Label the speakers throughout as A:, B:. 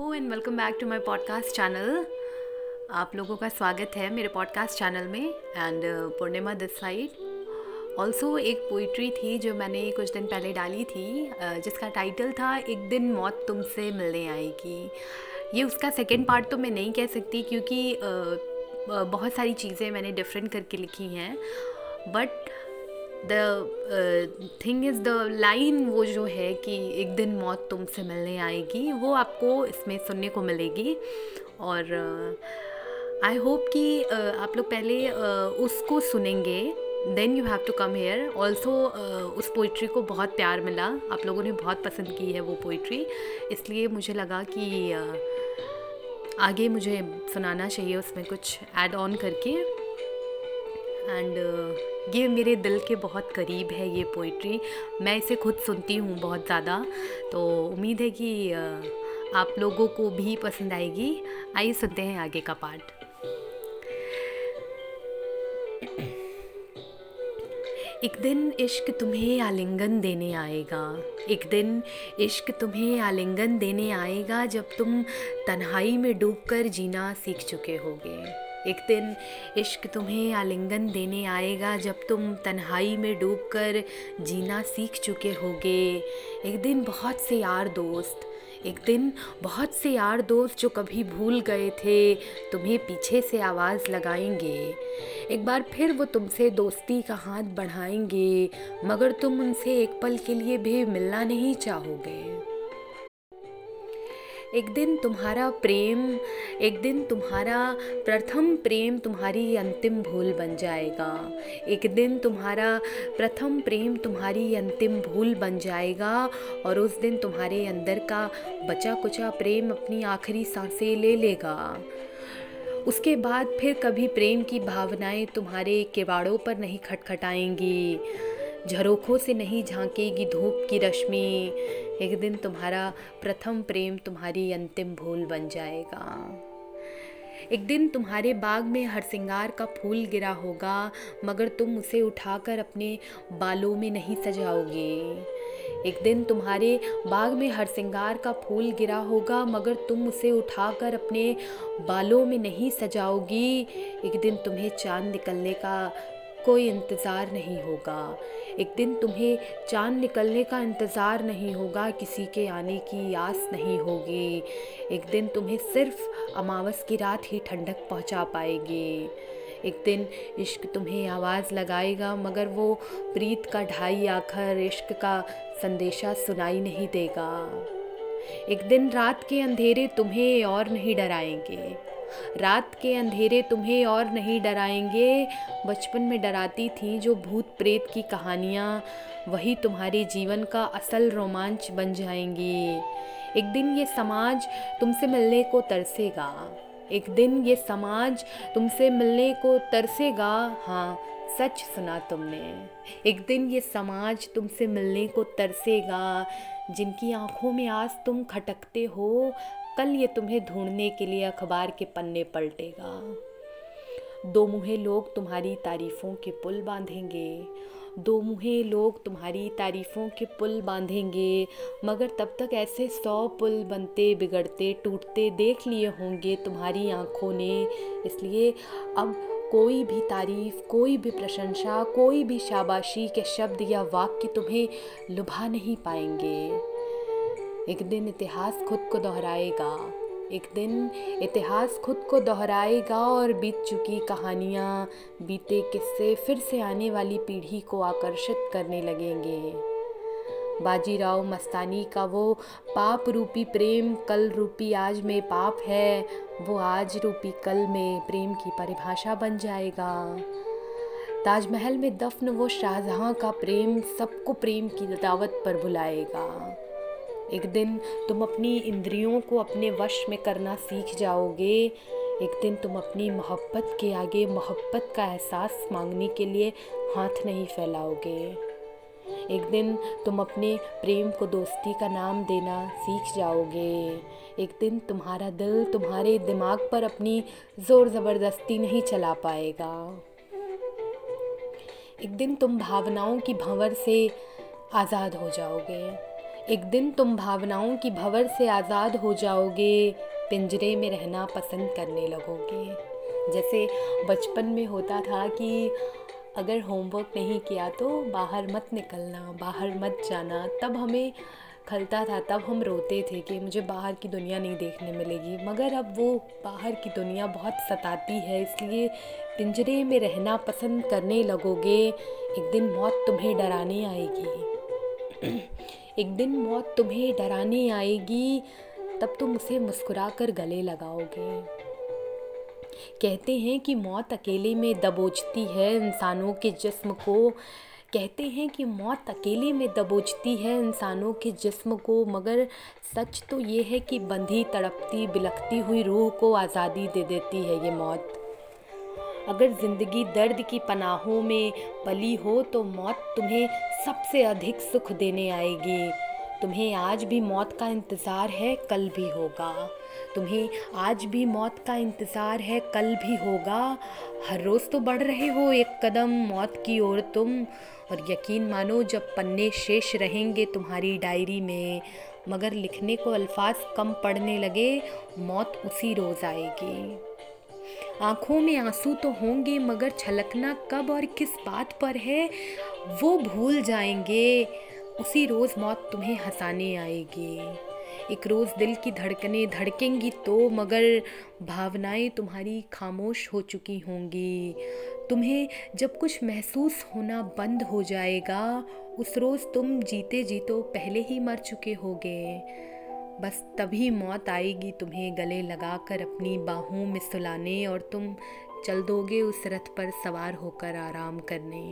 A: And welcome back to my podcast channel आप लोगों का स्वागत है मेरे पॉडकास्ट चैनल में and Purnima this side also एक पोइट्री थी जो मैंने कुछ दिन पहले डाली थी uh, जिसका टाइटल था एक दिन मौत तुमसे मिलने आएगी. ये उसका सेकेंड पार्ट तो मैं नहीं कह सकती क्योंकि uh, uh, बहुत सारी चीज़ें मैंने डिफरेंट करके लिखी हैं but the thing is the line वो जो है कि एक दिन मौत तुमसे मिलने आएगी वो आपको इसमें सुनने को मिलेगी। और आई uh, होप कि uh, आप लोग पहले uh, उसको सुनेंगे then you have to come here also उस पोइट्री को बहुत प्यार मिला। आप लोगों ने बहुत पसंद की है वो पोइट्री इसलिए मुझे लगा कि uh, आगे मुझे सुनाना चाहिए उसमें कुछ ऐड ऑन करके। एंड uh, ये मेरे दिल के बहुत करीब है ये पोइट्री मैं इसे खुद सुनती हूँ बहुत ज़्यादा. तो उम्मीद है कि uh, आप लोगों को भी पसंद आएगी. आइए सुनते हैं आगे का पार्ट. एक दिन इश्क तुम्हें आलिंगन देने आएगा. एक दिन इश्क तुम्हें आलिंगन देने आएगा जब तुम तन्हाई में डूबकर जीना सीख चुके होगे. एक दिन इश्क तुम्हें आलिंगन देने आएगा जब तुम तन्हाई में डूबकर जीना सीख चुके होगे। एक दिन बहुत से यार दोस्त, एक दिन बहुत से यार दोस्त जो कभी भूल गए थे, तुम्हें पीछे से आवाज़ लगाएँगे। एक बार फिर वो तुमसे दोस्ती का हाथ बढ़ाएँगे, मगर तुम उनसे एक पल के लिए भी मिलना नहीं चाहोगे। एक दिन तुम्हारा प्रेम, एक दिन तुम्हारा प्रथम प्रेम तुम्हारी अंतिम भूल बन जाएगा। एक दिन तुम्हारा प्रथम प्रेम तुम्हारी अंतिम भूल बन जाएगा और उस दिन तुम्हारे अंदर का बचा कुचा प्रेम अपनी आखिरी साँसें ले लेगा। उसके बाद फिर कभी प्रेम की भावनाएँ तुम्हारे किवाड़ों पर नहीं खटखटाएँगी। झरोखों से नहीं झांकेगी धूप की रश्मि। एक दिन तुम्हारा प्रथम प्रेम तुम्हारी अंतिम भूल बन जाएगा। एक दिन तुम्हारे बाग में हर सिंगार का फूल गिरा होगा, मगर तुम उसे उठाकर अपने बालों में नहीं सजाओगे। एक दिन तुम्हारे बाग में हर सिंगार का फूल गिरा होगा, मगर तुम उसे उठाकर अपने बालों में नहीं सजाओगी। एक दिन तुम्हें चाँद निकलने का कोई इंतज़ार नहीं होगा। एक दिन तुम्हें चाँद निकलने का इंतज़ार नहीं होगा, किसी के आने की आस नहीं होगी। एक दिन तुम्हें सिर्फ़ अमावस की रात ही ठंडक पहुँचा पाएगी। एक दिन इश्क तुम्हें आवाज़ लगाएगा, मगर वो प्रीत का ढाई आखर इश्क का संदेशा सुनाई नहीं देगा। एक दिन रात के अंधेरे तुम्हें और नहीं डराएँगे। रात के अंधेरे तुम्हें और नहीं डराएँगे। बचपन में डराती थी जो भूत प्रेत की कहानियाँ। वही तुम्हारे जीवन का असल रोमांच बन जाएँगी। एक दिन ये समाज तुमसे मिलने को तरसेगा। एक दिन ये समाज तुमसे मिलने को तरसेगा। हाँ सच सुना तुमने। एक दिन ये समाज तुमसे मिलने को तरसेगा। जिनकी आँखों में आज तुम खटकते हो कल ये तुम्हें ढूँढने के लिए अखबार के पन्ने पलटेगा। दो मुहे लोग तुम्हारी तारीफ़ों के पुल बांधेंगे। दो मुहे लोग तुम्हारी तारीफ़ों के पुल बांधेंगे, मगर तब तक ऐसे सौ पुल बनते, बिगड़ते, टूटते देख लिए होंगे तुम्हारी आँखों ने। इसलिए अब कोई भी तारीफ़, कोई भी प्रशंसा, कोई भी शाबाशी के शब्द या वाक्य तुम्हें लुभा नहीं पाएँगे। एक दिन इतिहास खुद को दोहराएगा। एक दिन इतिहास खुद को दोहराएगा और बीत चुकी कहानियाँ, बीते किस्से फिर से आने वाली पीढ़ी को आकर्षित करने लगेंगे। बाजीराव मस्तानी का वो पाप रूपी प्रेम, कल रूपी आज में पाप है, वो आज रूपी कल में प्रेम की परिभाषा बन जाएगा। ताजमहल में दफन वो शाहजहाँ का प्रेम, सबको प्रेम की दावत पर बुलाएगा। एक दिन तुम अपनी इंद्रियों को अपने वश में करना सीख जाओगे। एक दिन तुम अपनी मोहब्बत के आगे मोहब्बत का एहसास मांगने के लिए हाथ नहीं फैलाओगे। एक दिन तुम अपने प्रेम को दोस्ती का नाम देना सीख जाओगे। एक दिन तुम्हारा दिल तुम्हारे दिमाग पर अपनी ज़ोर ज़बरदस्ती नहीं चला पाएगा। एक दिन तुम भावनाओं की भंवर से आज़ाद हो जाओगे। एक दिन तुम भावनाओं की भंवर से आज़ाद हो जाओगे, पिंजरे में रहना पसंद करने लगोगे। जैसे बचपन में होता था कि अगर होमवर्क नहीं किया तो बाहर मत निकलना, बाहर मत जाना। तब हमें खलता था, तब हम रोते थे कि मुझे बाहर की दुनिया नहीं देखने मिलेगी। मगर अब वो बाहर की दुनिया बहुत सताती है, इसलिए पिंजरे में रहना पसंद करने लगोगे। एक दिन मौत तुम्हें डराने आएगी। एक दिन मौत तुम्हें डराने आएगी, तब तुम उसे मुस्कुरा कर गले लगाओगे। कहते हैं कि मौत अकेले में दबोचती है इंसानों के जिस्म को। कहते हैं कि मौत अकेले में दबोचती है इंसानों के जिस्म को, मगर सच तो ये है कि बंधी तड़पती, बिलखती हुई रूह को आज़ादी दे देती है ये मौत। अगर ज़िंदगी दर्द की पनाहों में पली हो तो मौत तुम्हें सबसे अधिक सुख देने आएगी। तुम्हें आज भी मौत का इंतज़ार है, कल भी होगा। तुम्हें आज भी मौत का इंतज़ार है, कल भी होगा। हर रोज़ तो बढ़ रहे हो एक कदम, मौत की ओर तुम। और यकीन मानो, जब पन्ने शेष रहेंगे तुम्हारी डायरी में, मगर लिखने को अल्फाज कम पड़ने लगे, मौत उसी रोज़ आएगी। आँखों में आँसू तो होंगे, मगर छलकना कब और किस बात पर है, वो भूल जाएँगे। उसी रोज़ मौत तुम्हें हंसाने आएगी। एक रोज़ दिल की धड़कने धड़केंगी तो मगर भावनाएँ तुम्हारी खामोश हो चुकी होंगी। तुम्हें जब कुछ महसूस होना बंद हो जाएगा, उस रोज़ तुम जीते जीतो पहले ही मर चुके होगे। बस तभी मौत आएगी तुम्हें गले लगाकर अपनी बाहों में सुलाने और तुम चल दोगे उस रथ पर सवार होकर आराम करने।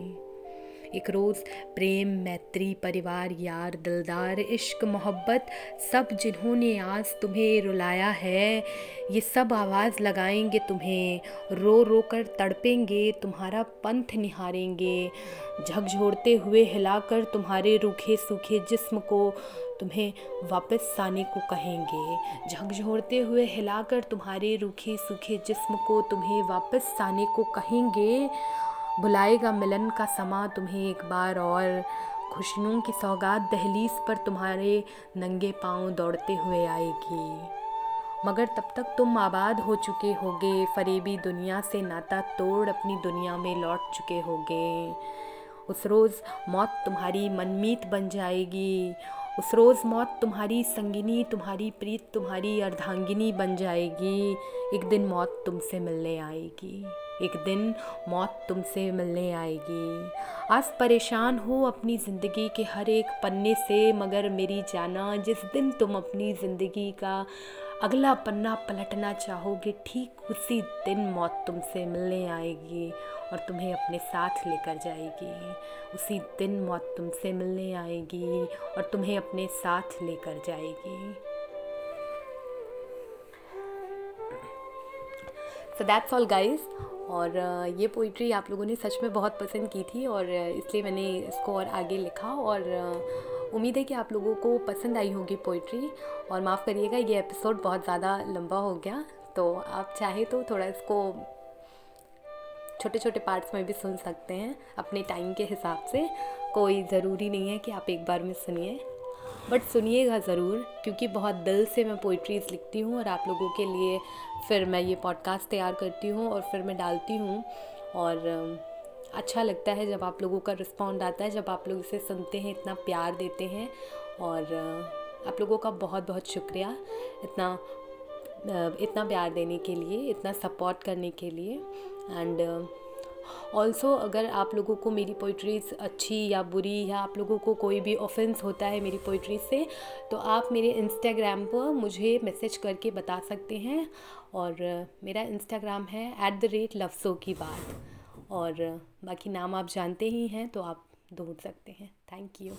A: एक रोज़ प्रेम, मैत्री, परिवार, यार, दिलदार, इश्क, मोहब्बत, सब जिन्होंने आज तुम्हें रुलाया है, ये सब आवाज़ लगाएँगे तुम्हें। रो रो कर तड़पेंगे, तुम्हारा पंथ निहारेंगे। झकझोरते हुए हिलाकर तुम्हारे रूखे, सूखे जिस्म को तुम्हें वापस आने को कहेंगे। झकझोरते हुए हिलाकर तुम्हारे रूखे, सूखे जिस्म को तुम्हें वापस आने को कहेंगे। बुलाएगा मिलन का समा तुम्हें एक बार और। खुशियों की सौगात दहलीज पर तुम्हारे नंगे पाँव दौड़ते हुए आएगी। मगर तब तक तुम आबाद हो चुके होगे। फरेबी दुनिया से नाता तोड़ अपनी दुनिया में लौट चुके होगे। उस रोज़ मौत तुम्हारी मनमीत बन जाएगी। उस रोज़ मौत तुम्हारी संगिनी, तुम्हारी प्रीत, तुम्हारी अर्धांगिनी बन जाएगी। एक दिन मौत तुमसे मिलने आएगी। एक दिन मौत तुमसे मिलने आएगी। आज परेशान हो अपनी ज़िंदगी के हर एक पन्ने से, मगर मेरी जाना, जिस दिन तुम अपनी ज़िंदगी का अगला पन्ना पलटना चाहोगे, ठीक उसी दिन मौत तुमसे मिलने आएगी और तुम्हें अपने साथ लेकर जाएगी। उसी दिन मौत तुमसे मिलने आएगी और तुम्हें अपने साथ लेकर जाएगी। सो दैट्स ऑल गाइज़ और ये पोइट्री आप लोगों ने सच में बहुत पसंद की थी और इसलिए मैंने इसको और आगे लिखा और उम्मीद है कि आप लोगों को पसंद आई होगी पोइट्री और माफ़ करिएगा, ये एपिसोड बहुत ज़्यादा लंबा हो गया तो आप चाहे तो थोड़ा इसको छोटे छोटे पार्ट्स में भी सुन सकते हैं अपने टाइम के हिसाब से। कोई ज़रूरी नहीं है कि आप एक बार में सुनिए। बट सुनिएगा ज़रूर, क्योंकि बहुत दिल से मैं पोइट्रीज़ लिखती हूँ और आप लोगों के लिए फिर मैं ये पॉडकास्ट तैयार करती हूँ और फिर मैं डालती हूँ। और अच्छा लगता है जब आप लोगों का रिस्पॉन्ड आता है, जब आप लोग इसे सुनते हैं, इतना प्यार देते हैं। और आप लोगों का बहुत बहुत शुक्रिया इतना इतना प्यार देने के लिए, इतना सपोर्ट करने के लिए। एंड ऑल्सो अगर आप लोगों को मेरी पोइट्रीज़ अच्छी या बुरी, या आप लोगों को कोई भी ऑफेंस होता है मेरी पोइट्री से तो आप मेरे इंस्टाग्राम पर मुझे मैसेज करके बता सकते हैं। और, मेरा इंस्टाग्राम है ऐट द रेट लफ्ज़ों की बात। और, बाकी नाम आप जानते ही हैं तो आप ढूंढ सकते हैं। Thank you